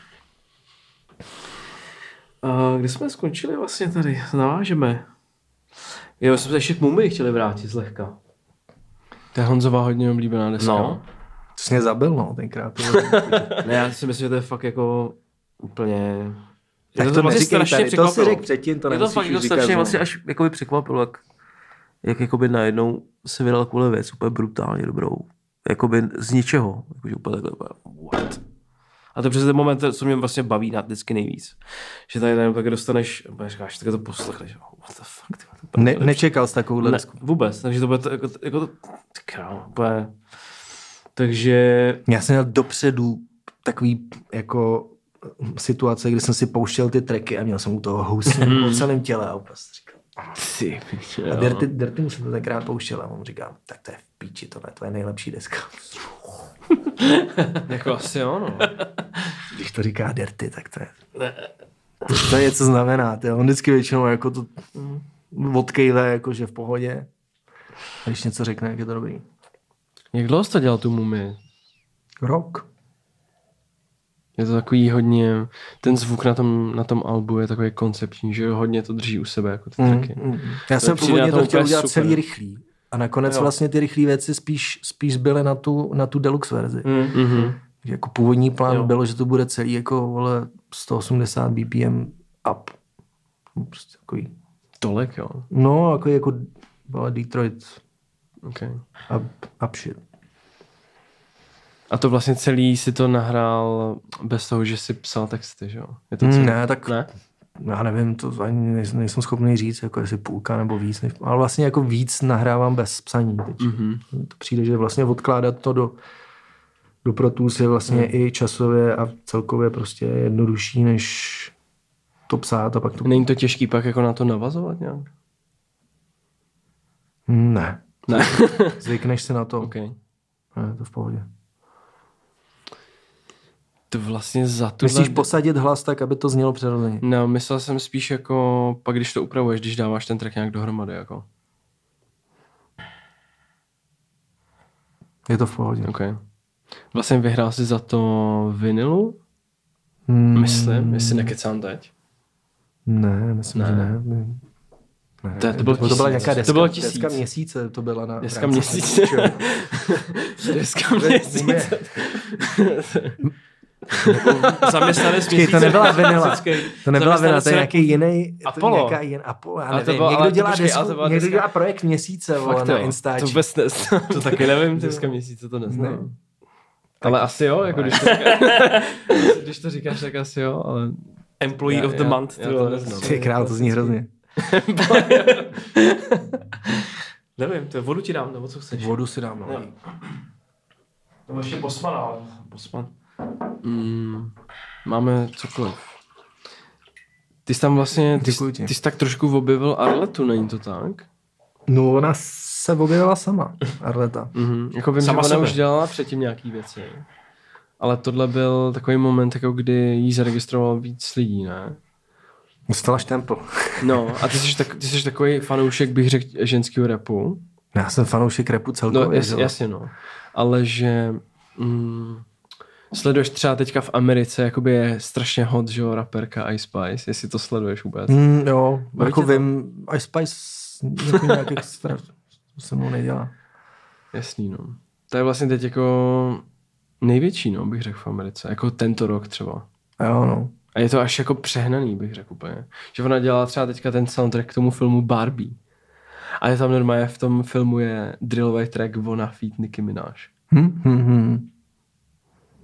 S2: A kde jsme skončili vlastně tady? Navážeme. Jo, jsme se ještě k Mumii chtěli vrátit zlehka.
S3: To je Honzová hodně oblíbená deska.
S2: No.
S1: To jsi mě zabil, no, tenkrát.
S2: Ne, já si myslím, že to je fakt jako úplně...
S1: Tak
S2: Mě
S1: to
S2: vlastně
S1: neříkej
S2: strašně
S1: tady, to si řekl předtím, to
S2: Mě to fakt jako strašně vlastně až jakoby překvapilo, jak, jak jakoby najednou se vydal takovou věc úplně brutálně dobrou. Jakoby z ničeho. Jakože úplně takhle, úplně, what? A to je přesně ten moment, co mě vlastně baví na vždycky nejvíc. Že tady najednou tak dostaneš, a úplně říkáš, tak to poslechneš, what the fuck, ty, to
S1: Ne,
S2: úplně
S1: nečekal jsi takovouhle
S2: ne, vůbec, takže to bude to, jako, jako to, ty králo, úplně. Takže
S1: Já jsem měl dopředu takový jako situace, kdy jsem si pouštěl ty tracky a měl jsem u toho housím po celém těle a prostě říkal.
S3: Ty,
S1: A Dirty, Dirty mu jsem to tenkrát pouštěl a on říká, tak to je v píči, tohle, to je nejlepší deska.
S3: Jako asi jo, no.
S1: Když to říká Dirty, tak to je... To je něco znamená, to on vždycky většinou jako to odkejve, jako že v pohodě. A když něco řekne, jak je to dobrý.
S3: Jak dlouho jsi to dělal tu mumii?
S1: Rok.
S3: Je to takový hodně, ten zvuk na tom, na tom albu je takový koncepční, že hodně to drží u sebe, jako ty tracky.
S1: Mm. Já jsem
S3: přijde
S1: původně to chtěl udělat
S3: super.
S1: celý rychlý. A nakonec
S2: Jo.
S1: vlastně ty rychlé věci spíš, spíš zbyly na tu, na tu deluxe verzi. Mm.
S3: Mhm.
S1: Jako původní plán
S2: Jo.
S1: bylo, že to bude celý jako vole 180 BPM up. Prostě takový.
S3: Tolik, jo.
S1: No, jako, jako vole Detroit
S3: Okay.
S1: up, up shit.
S3: A to vlastně celý si to nahrál bez toho, že si psal texty, že jo? Je to celý?
S1: Mm, ne, tak
S3: Ne?
S1: já nevím, to ani nejsem, nejsem schopný říct, jako jestli půlka nebo víc, než, ale vlastně jako víc nahrávám bez psaní teď.
S3: Mhm.
S1: To přijde, že vlastně odkládat to do, do Pro Tools je vlastně
S3: Hmm.
S1: i časově a celkově prostě jednodušší, než to psát a pak to...
S3: Není to těžký pak jako na to navazovat nějak?
S1: Ne.
S3: Ne.
S1: Zvykneš si na to.
S3: OK.
S1: Ne, to v pohodě.
S3: To vlastně za tu...
S1: Musíš posadit hlas tak, aby to znělo přirozeně.
S3: No, myslel jsem spíš jako, pak když to upravuješ, když dáváš ten track nějak dohromady, jako.
S1: Je to v pohodě.
S3: OK. Vlastně vyhrál jsi za to vinilu,
S1: Hmm,
S3: myslím, jestli nekecám teď.
S1: Ne, myslím,
S3: Ne.
S1: že ne. ne.
S3: To- to bylo
S1: to byla
S3: tisíc.
S1: nějaká
S3: To
S1: deska,
S3: bylo tisíc.
S1: deska měsíce, to byla na
S3: Dneska
S1: rámci-
S3: měsíc. Dneska měsíc.
S2: Zaměstnanec
S1: Počkej, to nebyla vinila. To nebyla vina,
S2: zaměstnanec
S1: to je nějaký jiný, to
S2: Apollo.
S1: nějaká jin, Apollo, já
S3: Ale to
S1: nevím.
S3: bylo-
S1: někdo
S3: to
S1: dělá
S3: počkej,
S1: desku,
S3: to
S1: někdo dělá projekt měsíce, vole,
S3: Fakt
S1: na. Instači.
S3: To vůbec nes...
S2: To taky nevím, ty
S3: Dneska měsíce to
S1: Ne.
S3: neznám. Ale asi jo, jako když to, říkáš, když to říkáš, tak asi jo, ale
S2: Employee
S3: Já-
S2: of the
S3: já-
S2: month.
S3: já to neznám.
S1: Ty král, to zní hrozně.
S2: Nevím, to je vodu ti dám, nebo co chceš?
S1: Vodu si dám, no.
S2: Nebo ještě Bosman, ale Bosman.
S3: Mm, máme cokoliv. Ty jsi tam vlastně, ty, jsi- ty jsi tak trošku objevil Arletu, není to tak?
S1: No, ona se objevila sama, Arleta.
S3: Mhm. Jako vím,
S2: Sama
S3: že ona
S2: sebe.
S3: už dělala předtím nějaký věci. Ale tohle byl takový moment, jako kdy jí zaregistroval víc lidí, ne?
S1: Dostala štempl.
S3: No, a ty jsi, tak, ty jsi takový fanoušek, bych řekl, ženského repu.
S1: Já jsem fanoušek repu celkově.
S3: No, jas, jasně, no. Ale že mm, sleduješ třeba teďka v Americe, jakoby je strašně hot, že jo, raperka Ice Spice, jestli to sleduješ vůbec.
S1: Mm, jo,
S3: Baví
S1: jako
S3: to?
S1: vím, Ice Spice jako nějak extra, to se mnou nedělá.
S3: Jasný, no. To je vlastně teď jako
S4: největší, no, bych řekl v Americe. Jako tento rok třeba.
S1: Jo, no.
S4: A je to až jako přehnaný, bych řekl úplně. Že ona dělala třeba teďka ten soundtrack k tomu filmu Barbie. A je tam normálně v tom filmu je drillový track Ona feat Nicki Minaj.
S1: Hm, hm, hm.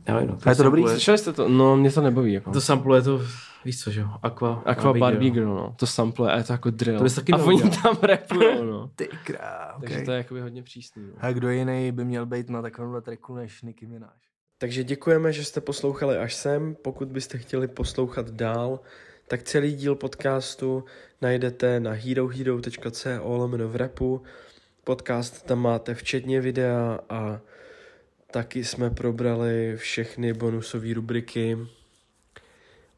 S2: Já vím, no,
S1: A je to dobrý?
S4: Slyšeli jste to? No, mě to nebaví. Jako.
S2: To sampluje to, víš co, že jo, Aqua,
S4: Aqua Barbie Girl, no. To sample a je to jako drill.
S2: To taky
S4: a oni tam rapujou, no.
S1: Ty krá,
S4: Takže
S1: okay.
S4: to je jakoby hodně přísný. No.
S1: A kdo jiný by měl být na takovémhle tracku než Nicki Minaj?
S3: Takže děkujeme, že jste poslouchali až sem. Pokud byste chtěli poslouchat dál, tak celý díl podcastu najdete na herohero.co lomeno v repu. Podcast tam máte včetně videa a taky jsme probrali všechny bonusové rubriky.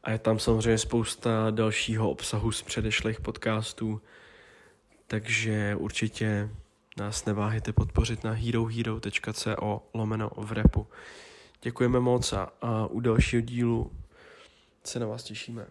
S3: A je tam samozřejmě spousta dalšího obsahu z předešlých podcastů. Takže určitě nás neváhejte podpořit na herohero.co lomeno v repu. Děkujeme moc a, a u dalšího dílu se na vás těšíme.